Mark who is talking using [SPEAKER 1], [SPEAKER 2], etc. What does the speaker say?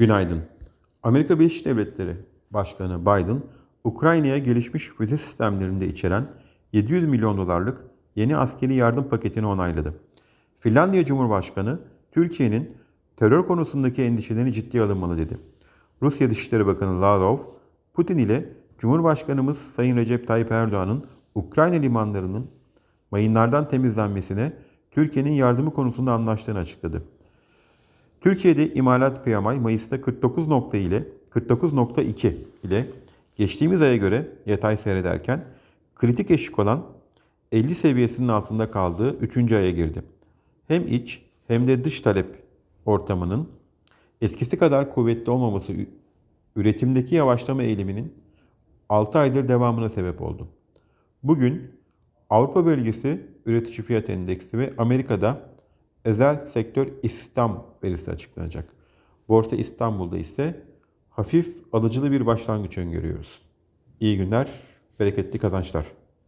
[SPEAKER 1] Günaydın. Amerika Birleşik Devletleri Başkanı Biden, Ukrayna'ya gelişmiş füze sistemlerinde içeren 700 milyon dolarlık yeni askeri yardım paketini onayladı. Finlandiya Cumhurbaşkanı, Türkiye'nin terör konusundaki endişelerini ciddiye alınmalı dedi. Rusya Dışişleri Bakanı Lavrov, Putin ile Cumhurbaşkanımız Sayın Recep Tayyip Erdoğan'ın Ukrayna limanlarının mayınlardan temizlenmesine Türkiye'nin yardımı konusunda anlaştığını açıkladı. Türkiye'de imalat PMI Mayıs'ta 49 nokta ile 49.2 ile geçtiğimiz aya göre yatay seyrederken kritik eşik olan 50 seviyesinin altında kaldığı 3. aya girdi. Hem iç hem de dış talep ortamının eskisi kadar kuvvetli olmaması üretimdeki yavaşlama eğiliminin 6 aydır devamına sebep oldu. Bugün Avrupa bölgesi üretici fiyat endeksi ve Amerika'da özel sektör istihdam verisi açıklanacak. Borsa İstanbul'da ise hafif alıcılı bir başlangıç öngörüyoruz. İyi günler, bereketli kazançlar.